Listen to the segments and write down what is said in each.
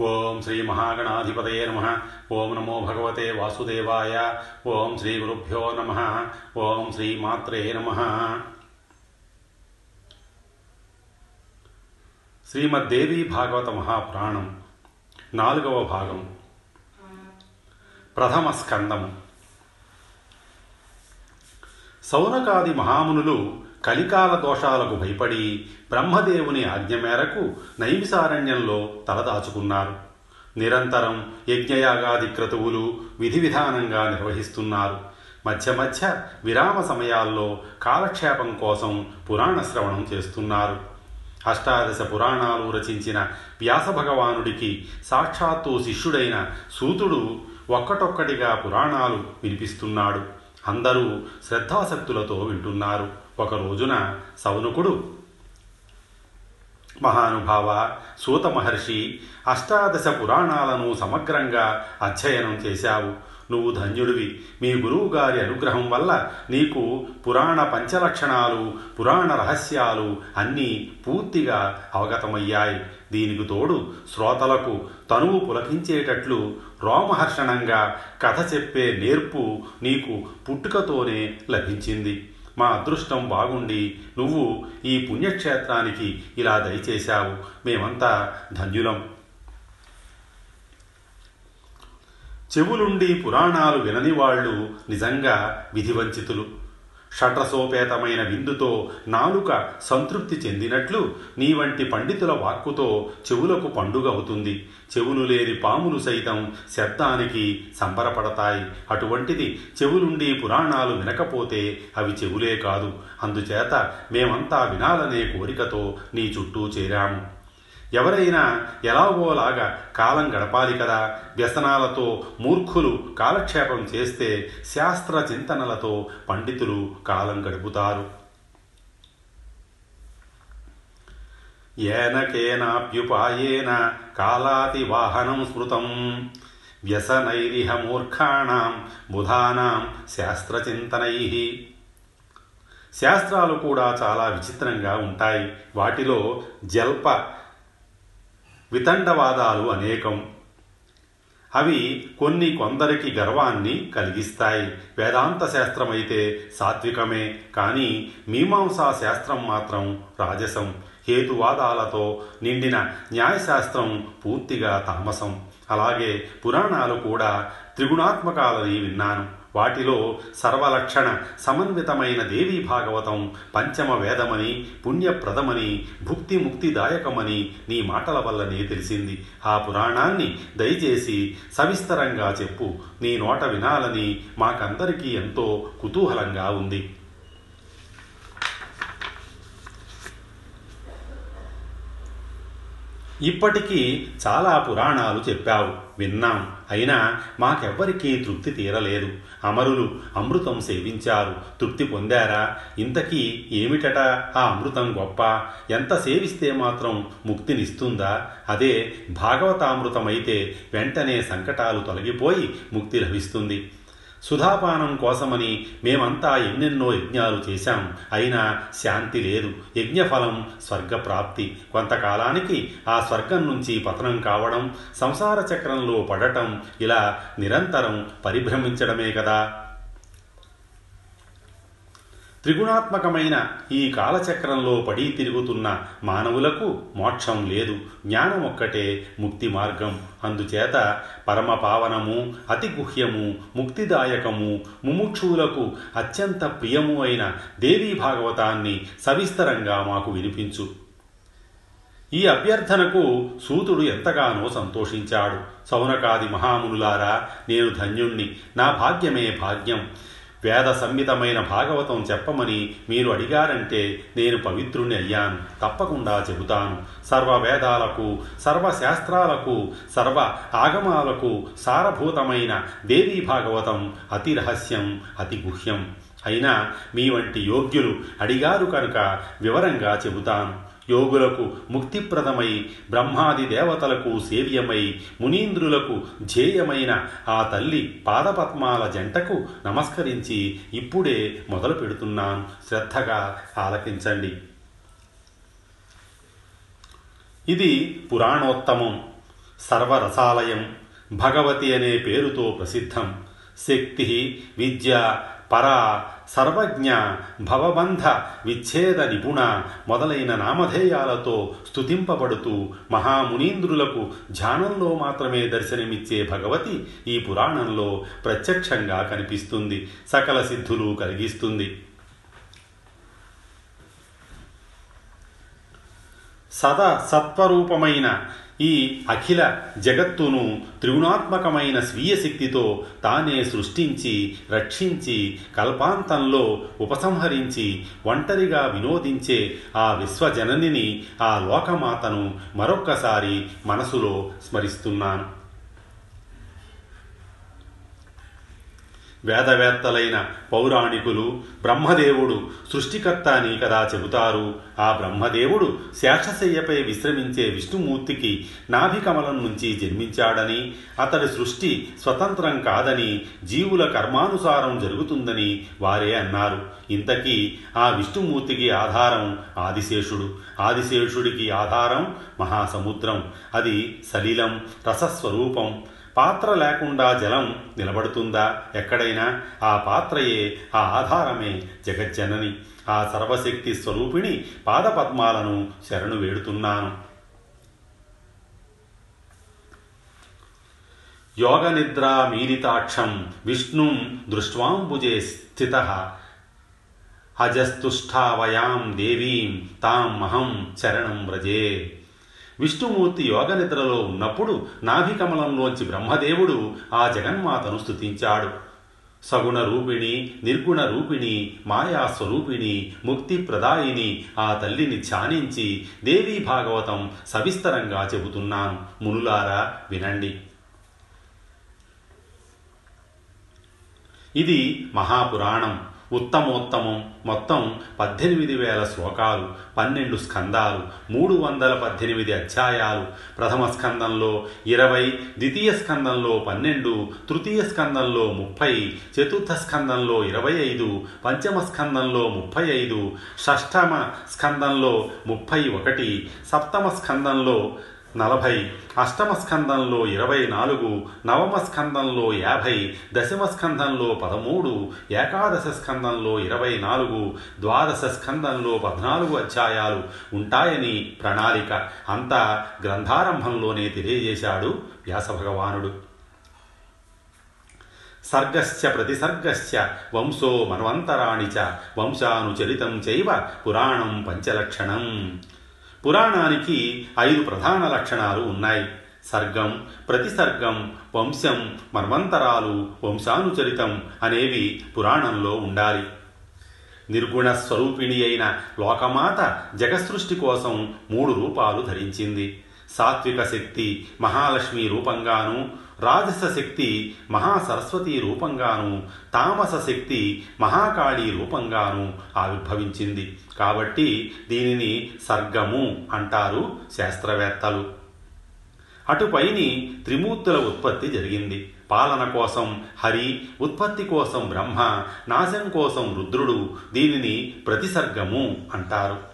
ఓం శ్రీ మహాగణాధిపతయే నమ. ఓం నమో భగవతే వాసుదేవాయ. ఓం శ్రీ గురుభ్యో నమ. ఓం శ్రీ మాత్రే నమ. శ్రీమద్దేవి భాగవత మహాపురాణం నాలుగవ భాగం. ప్రథమ స్కందము సౌనకాది మహామునులు కలికాల దోషాలకు భయపడి బ్రహ్మదేవుని ఆజ్ఞ మేరకు నైమిసారణ్యంలో తలదాచుకున్నారు నిరంతరం యజ్ఞయాగాది క్రతువులు విధి విధానంగా నిర్వహిస్తున్నారు. మధ్య మధ్య విరామ సమయాల్లో కాలక్షేపం కోసం పురాణ శ్రవణం చేస్తున్నారు. అష్టాదశ పురాణాలు రచించిన వ్యాస భగవానుడికి సాక్షాత్తు శిష్యుడైన సూతుడు ఒక్కటొక్కటిగా పురాణాలు వినిపిస్తున్నాడు. అందరూ శ్రద్ధాసక్తులతో వింటున్నారు. ఒక రోజున సౌనకుడు మహానుభావ సూత మహర్షి అష్టాదశ పురాణాలను సమగ్రంగా అధ్యయనం చేశావు. నువ్వు ధన్యుడివి. మీ గురువు గారి అనుగ్రహం వల్ల నీకు పురాణ పంచలక్షణాలు పురాణ రహస్యాలు అన్నీ పూర్తిగా అవగతమయ్యాయి. దీనికి తోడు శ్రోతలకు తనువు పులకించేటట్లు రోమహర్షణంగా కథ చెప్పే నేర్పు నీకు పుట్టుకతోనే లభించింది. మా అదృష్టం బాగుండి నువ్వు ఈ పుణ్యక్షేత్రానికి ఇలా దయచేశావు. మేమంతా ధన్యులం. చెవులుండి పురాణాలు వినని వాళ్ళు నిజంగా విధివంచితులు. షట్రసోపేతమైన విందుతో నాలుక సంతృప్తి చెందినట్లు నీ వంటి పండితుల వాక్కుతో చెవులకు పండుగ అవుతుంది చెవులు లేని పాములు సైతం శబ్దానికి సంబరపడతాయి. అటువంటిది చెవులుండి పురాణాలు వినకపోతే అవి చెవులే కాదు. అందుచేత మేమంతా వినాలనే కోరికతో నీ చుట్టూ చేరాము. ఎవరైనా ఎలాగోలాగా కాలం గడపాలి కదా. వ్యసనాలతో మూర్ఖులు కాలక్షేపం చేస్తే శాస్త్ర చింతనలతో పండితులు కాలం గడుపుతారు. ఏనకేనాప్యుపాయేన కాలాతివాహనం స్మృతం. వ్యసనైరిహ మూర్ఖాణం బుధానాం శాస్త్రచింతనై శాస్త్రాలు కూడా చాలా విచిత్రంగా ఉంటాయి. వాటిలో జల్ప వితండవాదాలు అనేకం. అవి కొన్ని కొందరికి గర్వాన్ని కలిగిస్తాయి. వేదాంత శాస్త్రమైతే సాత్వికమే కానీ మీమాంసా శాస్త్రం మాత్రం రాజసం. హేతువాదాలతో నిండిన న్యాయశాస్త్రం పూర్తిగా తామసం. అలాగే పురాణాలు కూడా త్రిగుణాత్మకాలని విన్నాను. వాటిలో సర్వలక్షణ సమన్వితమైన దేవీ భాగవతం పంచమ వేదమని పుణ్యప్రదమని భుక్తి ముక్తిదాయకమని నీ మాటల వల్లనే తెలిసింది. ఆ పురాణాన్ని దయచేసి సవిస్తరంగా చెప్పు. నీ నోట వినాలని మాకందరికీ ఎంతో కుతూహలంగా ఉంది. ఇప్పటికీ చాలా పురాణాలు చెప్పావు. విన్నాం. అయినా మాకెవ్వరికీ తృప్తి తీరలేదు. అమరులు అమృతం సేవించారు. తృప్తి పొందారా? ఇంతకీ ఏమిటట ఆ అమృతం గొప్ప? ఎంత సేవిస్తే మాత్రం ముక్తినిస్తుందా? అదే భాగవతామృతమైతే వెంటనే సంకటాలు తొలగిపోయి ముక్తి లభిస్తుంది. సుధాపానం కోసమని మేమంతా ఎన్నెన్నో యజ్ఞాలు చేశాం. అయినా శాంతి లేదు. యజ్ఞఫలం స్వర్గప్రాప్తి. కొంతకాలానికి ఆ స్వర్గం నుంచి పతనం కావడం సంసార చక్రంలో పడటం ఇలా నిరంతరం పరిభ్రమించడమే కదా. త్రిగుణాత్మకమైన ఈ కాలచక్రంలో పడి తిరుగుతున్న మానవులకు మోక్షం లేదు. జ్ఞానం ఒక్కటే ముక్తి మార్గం. అందుచేత పరమ పావనము అతి గుహ్యము ముక్తిదాయకము ముముక్షువులకు అత్యంత ప్రియము అయిన దేవీ భాగవతాన్ని సవిస్తరంగా మాకు వినిపించు. ఈ అభ్యర్థనకు సూతుడు ఎంతగానో సంతోషించాడు. సౌనకాది మహామునులారా నేను ధన్యుణ్ణి. నా భాగ్యమే భాగ్యం. వేద సంహితమైన భాగవతం చెప్పమని మీరు అడిగారంటే నేను పవిత్రుని అయ్యాను. తప్పకుండా చెబుతాను. సర్వ వేదాలకు సర్వశాస్త్రాలకు సర్వ ఆగమాలకు సారభూతమైన దేవీ భాగవతం అతి రహస్యం అతి గుహ్యం. అయినా మీ వంటి యోగ్యులు అడిగారు కనుక వివరంగా చెబుతాను. యోగులకు ముక్తిప్రదమై బ్రహ్మాది దేవతలకు సేవ్యమై మునీంద్రులకు ధ్యేయమైన ఆ తల్లి పాదపద్మాల జంటకు నమస్కరించి ఇప్పుడే మొదలు పెడుతున్నాను శ్రద్ధగా ఆలకించండి. ఇది పురాణోత్తమం. సర్వరసాలయం. భగవతి అనే పేరుతో ప్రసిద్ధం. శక్తి విద్య పర సర్వజ్ఞ భవబంధ విచ్ఛేద నిపుణ మొదలైన నామధేయాలతో స్థుతింపబడుతూ మహామునీంద్రులకు ధ్యానంలో మాత్రమే దర్శనమిచ్చే భగవతి ఈ పురాణంలో ప్రత్యక్షంగా కనిపిస్తుంది. సకల సిద్ధులు కలిగిస్తుంది. సదా సత్వరూపమైన ఈ అఖిల జగత్తును త్రిగుణాత్మకమైన స్వీయ శక్తితో తానే సృష్టించి రక్షించి కల్పాంతంలో ఉపసంహరించి ఒంటరిగా వినోదించే ఆ విశ్వజననిని ఆ లోకమాతను మరొక్కసారి మనసులో స్మరిస్తున్నాను. వేదవేత్తలైన పౌరాణికులు బ్రహ్మదేవుడు సృష్టికర్త అని కదా చెబుతారు. ఆ బ్రహ్మదేవుడు శేషశయ్యపై విశ్రమించే విష్ణుమూర్తికి నాభికమలం నుంచి జన్మించాడని అతడి సృష్టి స్వతంత్రం కాదని జీవుల కర్మానుసారం జరుగుతుందని వారే అన్నారు. ఇంతకీ ఆ విష్ణుమూర్తికి ఆధారం ఆదిశేషుడు. ఆదిశేషుడికి ఆధారం మహాసముద్రం. అది సలిలం రసస్వరూపం. పాత్ర లేకుండా జలం నిలబడుతుందా? ఎక్కడైనా? ఆ పాత్రయే ఆ ఆధారమే జగజ్జనని. ఆ సర్వశక్తి స్వరూపిణి పాదపద్మాలను శరణు వేడుతున్నాను. యోగ నిద్రా మీలితాక్షం విష్ణుం దృష్ట్వాంబుజే స్థిత. అజస్తుష్టావయాం దేవీం తాం మహం శరణం వ్రజే. విష్ణుమూర్తి యోగ నిద్రలో ఉన్నప్పుడు నాభికమలంలోంచి బ్రహ్మదేవుడు ఆ జగన్మాతను స్తుతించాడు. సగుణ రూపిణి నిర్గుణ రూపిణి మాయా స్వరూపిణి ముక్తి ప్రదాయిని ఆ తల్లిని ధ్యానించి దేవీ భాగవతం సవిస్తరంగా చెబుతున్నాను. మునులారా వినండి. ఇది మహాపురాణం. ఉత్తమోత్తమం. మొత్తం పద్దెనిమిది వేల శ్లోకాలు పన్నెండు స్కందాలు మూడు వందల పద్దెనిమిది అధ్యాయాలు. ప్రథమ స్కందంలో ఇరవై ద్వితీయ స్కందంలో పన్నెండు తృతీయ స్కందంలో ముప్పై చతుర్థ స్కందంలో ఇరవై ఐదు పంచమ స్కందంలో ముప్పై ఐదు షష్టమ స్కందంలో ముప్పై ఒకటి సప్తమ స్కందంలో నలభై అష్టమ స్కందంలో ఇరవై నాలుగు నవమ స్కందంలో యాభై దశమ స్కందంలో పదమూడు ఏకాదశ స్కందంలో ఇరవై నాలుగు ద్వాదశ స్కందంలో పద్నాలుగు అధ్యాయాలు ఉంటాయని ప్రణాళిక. అంతా గ్రంథారంభంలోనే తెలియజేశాడు వ్యాసభగవానుడు. సర్గశ్చ ప్రతిసర్గశ్చ వంశో మన్వంతరాణి చ వంశానుచరితం చైవ పురాణం పంచలక్షణం. పురాణానికి ఐదు ప్రధాన లక్షణాలు ఉన్నాయి. సర్గం ప్రతిసర్గం వంశం మన్వంతరాలు వంశానుచరితం అనేవి పురాణంలో ఉండాలి. నిర్గుణ స్వరూపిణి అయిన లోకమాత జగసృష్టి కోసం మూడు రూపాలు ధరించింది. సాత్విక శక్తి మహాలక్ష్మి రూపంగాను రాజస శక్తి మహాసరస్వతి రూపంగాను తామస శక్తి మహాకాళి రూపంగాను ఆవిర్భవించింది. కాబట్టి దీనిని సర్గము అంటారు శాస్త్రవేత్తలు. అటుపైని త్రిమూర్తుల ఉత్పత్తి జరిగింది. పాలన కోసం హరి ఉత్పత్తి కోసం బ్రహ్మ నాశం కోసం రుద్రుడు దీనిని ప్రతిసర్గము అంటారు.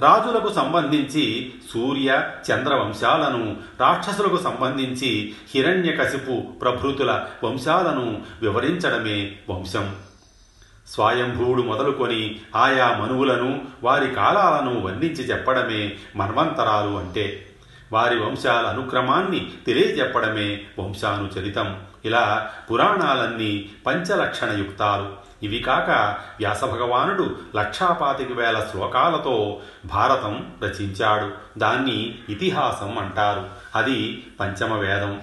రాజులకు సంబంధించి సూర్య చంద్ర వంశాలను రాక్షసులకు సంబంధించి హిరణ్యకశిపు ప్రభృతుల వంశాలను వివరించడమే వంశం. స్వయంభూడు మొదలుకొని ఆయా మనువులను వారి కాలాలను వర్ణించి చెప్పడమే మన్వంతరాలు అంటే. వారి వంశాల అనుక్రమాన్ని తెలియజెప్పడమే వంశానుచరితం. ఇలా పురాణాలన్నీ పంచలక్షణయుక్తాలు. ఇవి కాక వ్యాసభగవానుడు లక్షాపాతిక వేల శ్లోకాలతో భారతం రచించాడు. దాన్ని ఇతిహాసం అంటారు. అది పంచమ వేదం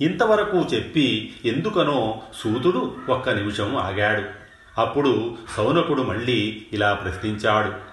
ఇంతవరకు చెప్పి ఎందుకనో సూతుడు ఒక్క నిమిషం ఆగాడు. అప్పుడు సౌనకుడు మళ్ళీ ఇలా ప్రశ్నించాడు.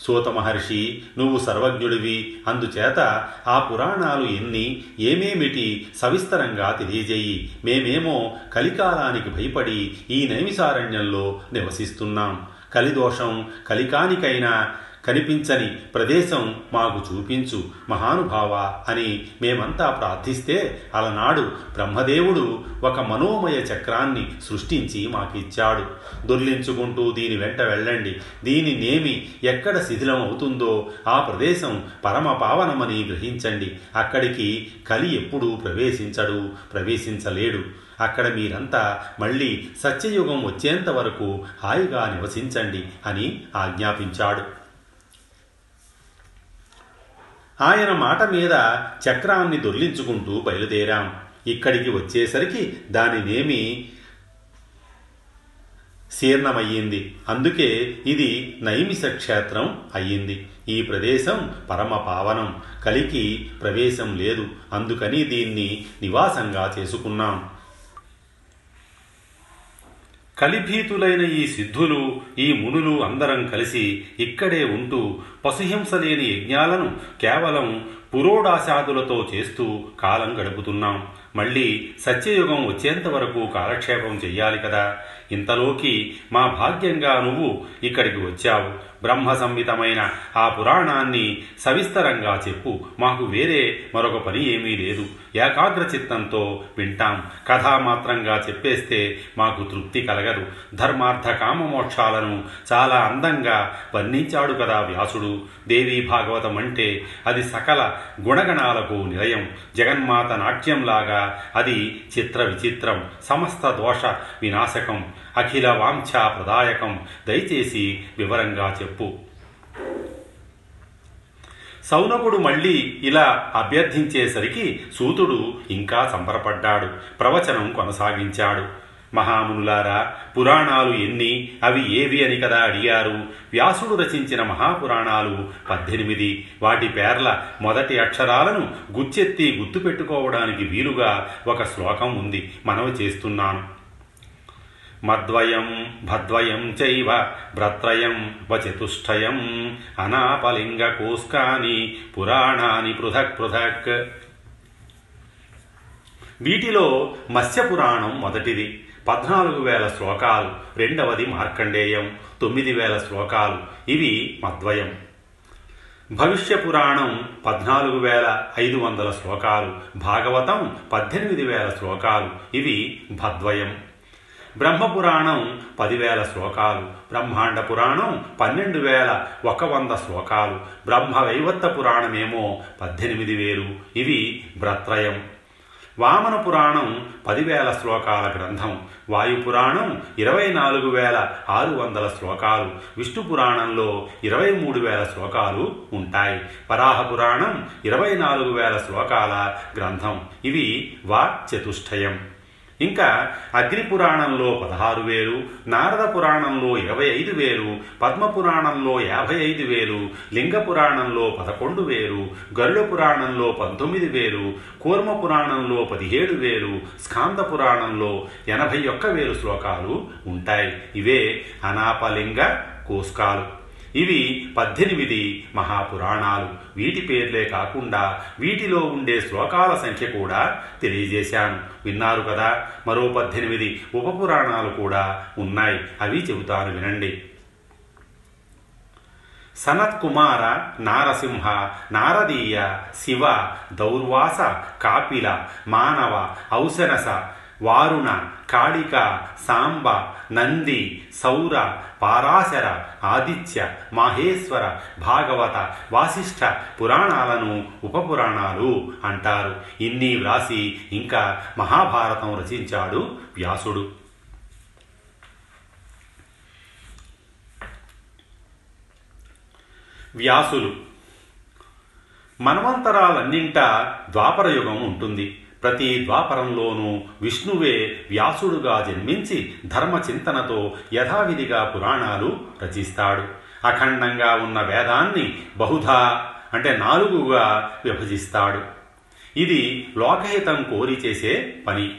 సూత మహర్షి నువ్వు సర్వజ్ఞుడివి. అందుచేత ఆ పురాణాలు ఎన్ని ఏమేమిటి సవిస్తరంగా తెలియజేయి. మేమేమో కలికాలానికి భయపడి ఈ నైమిసారణ్యంలో నివసిస్తున్నాం. కలిదోషం కలికానికైనా కనిపించని ప్రదేశం మాకు చూపించు మహానుభావ అని మేమంతా ప్రార్థిస్తే అలనాడు బ్రహ్మదేవుడు ఒక మనోమయ చక్రాన్ని సృష్టించి మాకిచ్చాడు. దొర్లించుకుంటూ దీని వెంట వెళ్ళండి. దీని నేమి ఎక్కడ శిథిలం అవుతుందో ఆ ప్రదేశం పరమ పావనమని గ్రహించండి. అక్కడికి కలి ఎప్పుడూ ప్రవేశించడు ప్రవేశించలేడు. అక్కడ మీరంతా మళ్ళీ సత్యయుగం వచ్చేంత వరకు హాయిగా నివసించండి అని ఆజ్ఞాపించాడు. ఆయన మాట మీద చక్రాన్ని దొర్లించుకుంటూ బయలుదేరాం. ఇక్కడికి వచ్చేసరికి దానినేమి శీర్ణమయ్యింది. అందుకే ఇది నైమిష క్షేత్రం అయ్యింది. ఈ ప్రదేశం పరమ పావనం. కలికి ప్రవేశం లేదు. అందుకని దీన్ని నివాసంగా చేసుకున్నాం. కలిభీతులైన ఈ సిద్ధులు ఈ మునులు అందరం కలిసి ఇక్కడే ఉంటూ పశుహింస లేని యజ్ఞాలను కేవలం పురోడాశాదులతో చేస్తూ కాలం గడుపుతున్నాం. మళ్ళీ సత్యయుగం వచ్చేంత వరకు కాలక్షేపం చెయ్యాలి కదా. ఇంతలోకి మా భాగ్యంగా నువ్వు ఇక్కడికి వచ్చావు. బ్రహ్మ సంహితమైన ఆ పురాణాన్ని సవిస్తరంగా చెప్పు. మాకు వేరే మరొక పని ఏమీ లేదు. ఏకాగ్ర చిత్తంతో వింటాం. కథామాత్రంగా చెప్పేస్తే మాకు తృప్తి కలగదు. ధర్మార్థ కామమోక్షాలను చాలా అందంగా వర్ణించాడు కదా వ్యాసుడు. దేవీ భాగవతం అంటే అది సకల గుణగణాలకు నిలయం. జగన్మాత నాట్యంలాగా అది చిత్ర విచిత్రం సమస్త దోష వినాశకం అఖిల వాంఛా ప్రదాయకం. దయచేసి వివరంగా చెప్పు. సౌనకుడు మళ్ళీ ఇలా అభ్యర్థించేసరికి సూతుడు ఇంకా సంబరపడ్డాడు. ప్రవచనం కొనసాగించాడు. మహామునులారా పురాణాలు ఎన్ని అవి ఏవి అని కదా అడిగారు. వ్యాసుడు రచించిన మహాపురాణాలు పద్దెనిమిది. వాటి పేర్ల మొదటి అక్షరాలను గుచ్చెత్తి గుర్తుపెట్టుకోవడానికి వీలుగా ఒక శ్లోకం ఉంది. మనవి చేస్తున్నాను. మద్వయం భద్వయం చైవ భ్రత్రయం వచతుష్టయం అనాపలింగ కోస్కాని పురాణాని పృథక్ పృథక్. వీటిలో మత్స్య పురాణం మొదటిది. పద్నాలుగు వేల శ్లోకాలు రెండవది మార్కండేయం తొమ్మిది వేల శ్లోకాలు ఇవి మద్వయం. భవిష్య పురాణం పద్నాలుగు వేల ఐదు వందల శ్లోకాలు భాగవతం పద్దెనిమిది వేల శ్లోకాలు ఇవి భద్వయం. బ్రహ్మపురాణం పదివేల శ్లోకాలు బ్రహ్మాండ పురాణం పన్నెండు వేల ఒక వంద శ్లోకాలు బ్రహ్మ వైవత్త పురాణమేమో పద్దెనిమిది వేలు. ఇవి బ్రత్రయం. వామన పురాణం పదివేల శ్లోకాల గ్రంథం వాయు పురాణం ఇరవై నాలుగు వేల ఆరు వందల శ్లోకాలు విష్ణు పురాణంలో ఇరవై మూడు వేల శ్లోకాలు ఉంటాయి. వరాహ పురాణం ఇరవై నాలుగు వేల శ్లోకాల గ్రంథం. ఇవి వా చతుష్టయం ఇంకా అగ్ని పురాణంలో పదహారు వేలు నారద పురాణంలో ఇరవై ఐదు వేలు పద్మ పురాణంలో యాభై ఐదు వేలు లింగ పురాణంలో పదకొండు వేలు గరుడ పురాణంలో పంతొమ్మిది వేలు కూర్మ పురాణంలో పదిహేడు వేలు స్కాంద పురాణంలో ఎనభై ఒక్క వేలు శ్లోకాలు ఉంటాయి. ఇవే అనాపలింగ కోస్కాలు. ఇవి పద్దెనిమిది మహాపురాణాలు. వీటి పేర్లే కాకుండా వీటిలో ఉండే శ్లోకాల సంఖ్య కూడా తెలియజేశాను. విన్నారు కదా మరో పద్దెనిమిది ఉపపురాణాలు కూడా ఉన్నాయి. అవి చెబుతాను వినండి. సనత్ కుమార నారసింహ నారదీయ శివ దౌర్వాస కాపిల మానవ ఔసనస వారుణ కాళిక సాంబ నంది సౌర పారాశర ఆదిత్య మాహేశ్వర భాగవత వాసిష్ఠ పురాణాలను ఉపపురాణాలు అంటారు. ఇన్ని వ్రాసి ఇంకా మహాభారతం రచించాడు వ్యాసుడు. వ్యాసులు మన్వంతరాలన్నింటా ద్వాపరయుగం ఉంటుంది. ప్రతి ద్వాపరంలోనూ విష్ణువే వ్యాసుడుగా జన్మించి ధర్మచింతనతో యథావిధిగా పురాణాలు రచిస్తాడు. అఖండంగా ఉన్న వేదాన్ని బహుధా అంటే నాలుగుగా విభజిస్తాడు. ఇది లోకహితం కోరి చేసే పని.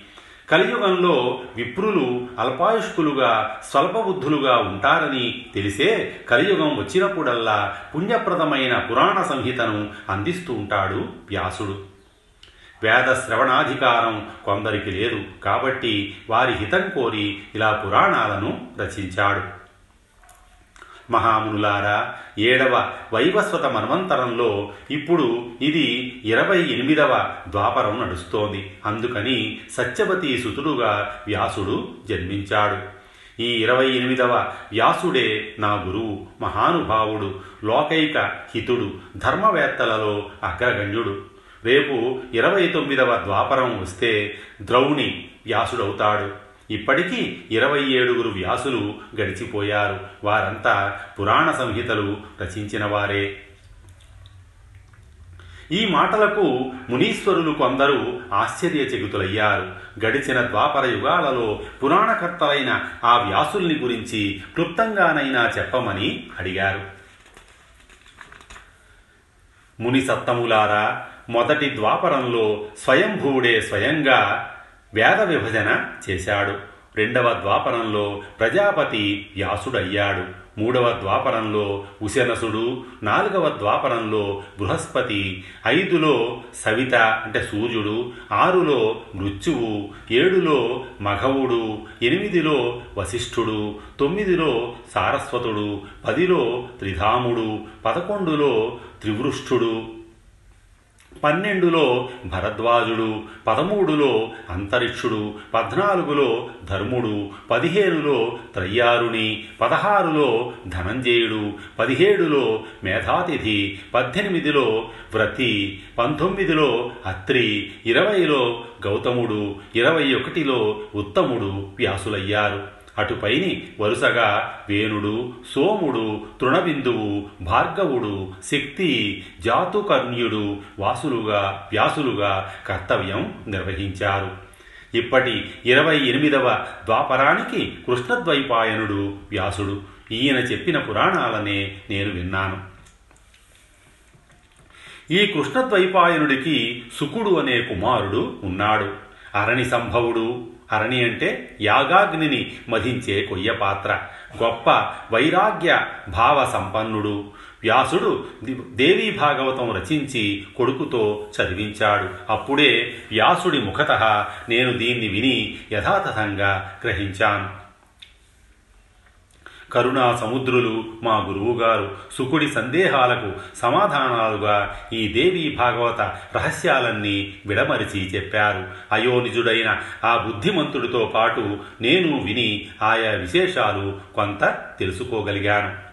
కలియుగంలో విప్రులు అల్పాయుష్కులుగా స్వల్పబుద్ధులుగా ఉంటారని తెలిసే కలియుగం వచ్చినప్పుడల్లా పుణ్యప్రదమైన పురాణ సంహితను అందిస్తూ ఉంటాడు వ్యాసుడు. వేద శ్రవణాధికారం కొందరికి లేదు కాబట్టి వారి హితం కోరి ఇలా పురాణాలను రచించాడు. మహామునులారా ఏడవ వైవస్వత మన్వంతరంలో ఇప్పుడు ఇది ఇరవై ఎనిమిదవ ద్వాపరం నడుస్తోంది. అందుకని సత్యవతి సుతుడుగా వ్యాసుడు జన్మించాడు. ఈ ఇరవై ఎనిమిదవ వ్యాసుడే నా గురువు మహానుభావుడు లోకైక హితుడు ధర్మవేత్తలలో అగ్రగణ్యుడు. రేపు ఇరవై తొమ్మిదవ ద్వాపరం వస్తే ద్రౌణి వ్యాసుడవుతాడు. ఇప్పటికీ ఇరవై ఏడుగురు వ్యాసులు గడిచిపోయారు. వారంతా పురాణ సంహితలు రచించిన వారే. ఈ మాటలకు మునీశ్వరులు కొందరు ఆశ్చర్యచకితులయ్యారు. గడిచిన ద్వాపర యుగాలలో పురాణకర్తలైన ఆ వ్యాసుల్ని గురించి క్లుప్తంగానైనా చెప్పమని అడిగారు. ముని సత్తములారా మొదటి ద్వాపరంలో స్వయంభువుడే స్వయంగా వేద విభజన చేశాడు. రెండవ ద్వాపరంలో ప్రజాపతి వ్యాసుడయ్యాడు. మూడవ ద్వాపరంలో ఉశనసుడు నాలుగవ ద్వాపరంలో బృహస్పతి ఐదులో సవిత అంటే సూర్యుడు ఆరులో మృత్యువు ఏడులో మఘవుడు ఎనిమిదిలో వశిష్ఠుడు తొమ్మిదిలో సారస్వతుడు పదిలో త్రిధాముడు పదకొండులో త్రివృష్ఠుడు. పన్నెండులో భరద్వాజుడు పదమూడులో అంతరిక్షుడు పద్నాలుగులో ధర్ముడు పదిహేనులో త్రయ్యారుని పదహారులో ధనంజయుడు పదిహేడులో మేధాతిథి పద్దెనిమిదిలో వ్రతి పంతొమ్మిదిలో అత్రి ఇరవైలో గౌతముడు ఇరవై ఒకటిలో ఉత్తముడు వ్యాసులయ్యారు. అటుపైని వరుసగా వేణుడు సోముడు తృణబిందువు భార్గవుడు శక్తి జాతుకర్ణ్యుడు వాసులుగా వ్యాసులుగా కర్తవ్యం నిర్వహించారు. ఇప్పటి ఇరవై ఎనిమిదవ ద్వాపరానికి కృష్ణద్వైపాయనుడు వ్యాసుడు. ఈయన చెప్పిన పురాణాలనే నేను విన్నాను. ఈ కృష్ణద్వైపాయనుడికి సుకుడు అనే కుమారుడు ఉన్నాడు. అరణి సంభవుడు అరణి అంటే యాగాగ్నిని మధించే కొయ్య పాత్ర. గొప్ప వైరాగ్య భావ సంపన్నుడు. వ్యాసుడు దేవీ భాగవతం రచించి కొడుకుతో చదివించాడు. అప్పుడే వ్యాసుడి ముఖత నేను దీన్ని విని యథాతథంగా గ్రహించాను. కరుణా సముద్రులు మా గురువుగారు సుకుడి సందేహాలకు సమాధానాలుగా ఈ దేవీ భాగవత రహస్యాలన్నీ విడమరిచి చెప్పారు. అయోనిజుడైన ఆ బుద్ధిమంతుడితో పాటు నేను విని ఆయా విశేషాలు కొంత తెలుసుకోగలిగాను.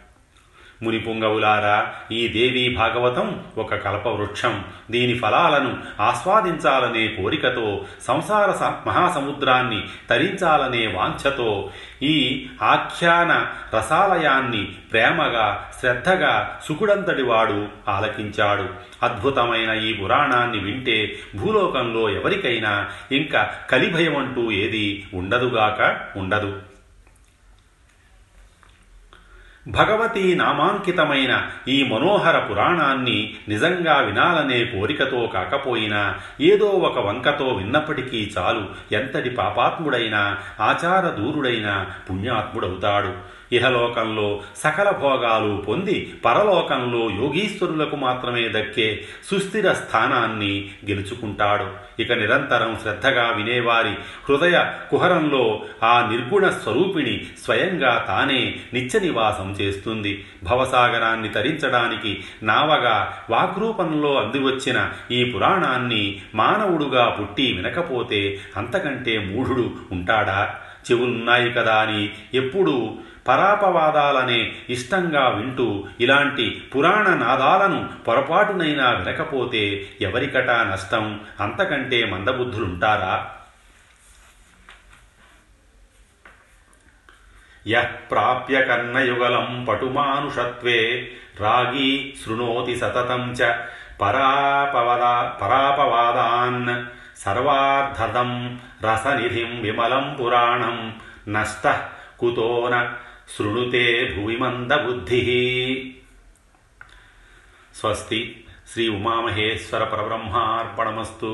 మునిపుంగవులారా ఈ దేవీ భాగవతం ఒక కల్పవృక్షం. దీని ఫలాలను ఆస్వాదించాలనే కోరికతో సంసార మహాసముద్రాన్ని తరించాలనే వాంఛతో ఈ ఆఖ్యాన రసాలయాన్ని ప్రేమగా శ్రద్ధగా సుకుడంతటి వాడు ఆలకించాడు. అద్భుతమైన ఈ పురాణాన్ని వింటే భూలోకంలో ఎవరికైనా ఇంకా కలిభయం అంటూ ఏది ఉండదుగాక ఉండదు. భగవతి నామాంకితమైన ఈ మనోహర పురాణాన్ని నిజంగా వినాలనే కోరికతో కాకపోయినా ఏదో ఒక వంకతో విన్నప్పటికీ చాలు ఎంతటి పాపాత్ముడైనా ఆచార దూరుడైనా పుణ్యాత్ముడవుతాడు. ఇహలోకంలో సకల భోగాలు పొంది పరలోకంలో యోగీశ్వరులకు మాత్రమే దక్కే సుస్థిర స్థానాన్ని గెలుచుకుంటాడు. ఇక నిరంతరం శ్రద్ధగా వినేవారి హృదయ కుహరంలో ఆ నిర్గుణ స్వరూపిణి స్వయంగా తానే నిత్య నివాసం చేస్తుంది. భవసాగరాన్ని తరించడానికి నావగా వాగ్రూపంలో అందివచ్చిన ఈ పురాణాన్ని మానవుడుగా పుట్టి వినకపోతే అంతకంటే మూఢుడు ఉంటాడా? చెవులున్నాయి కదా అని ఎప్పుడూ పరాపవాదాలనే ఇష్టంగా వింటూ ఇలాంటి పురాణ నాదాలను పొరపాటునైనా వినకపోతే ఎవరికటా నష్టం? అంతకంటే మందబుద్ధులుంటారా? యః ప్రాప్య కర్ణయుగలం పటుమానుషత్వే. రాగీ శృణోతి సతతం చ పరాపవదా పరాపవాదాన్. సర్వార్థదం రసనిధిం విమలం పురాణం. నష్ట కుతోన శృణుతే భువి మందబుద్ధి స్వస్తి శ్రీ ఉమామహేశ్వర పరబ్రహ్మార్పణమస్తు.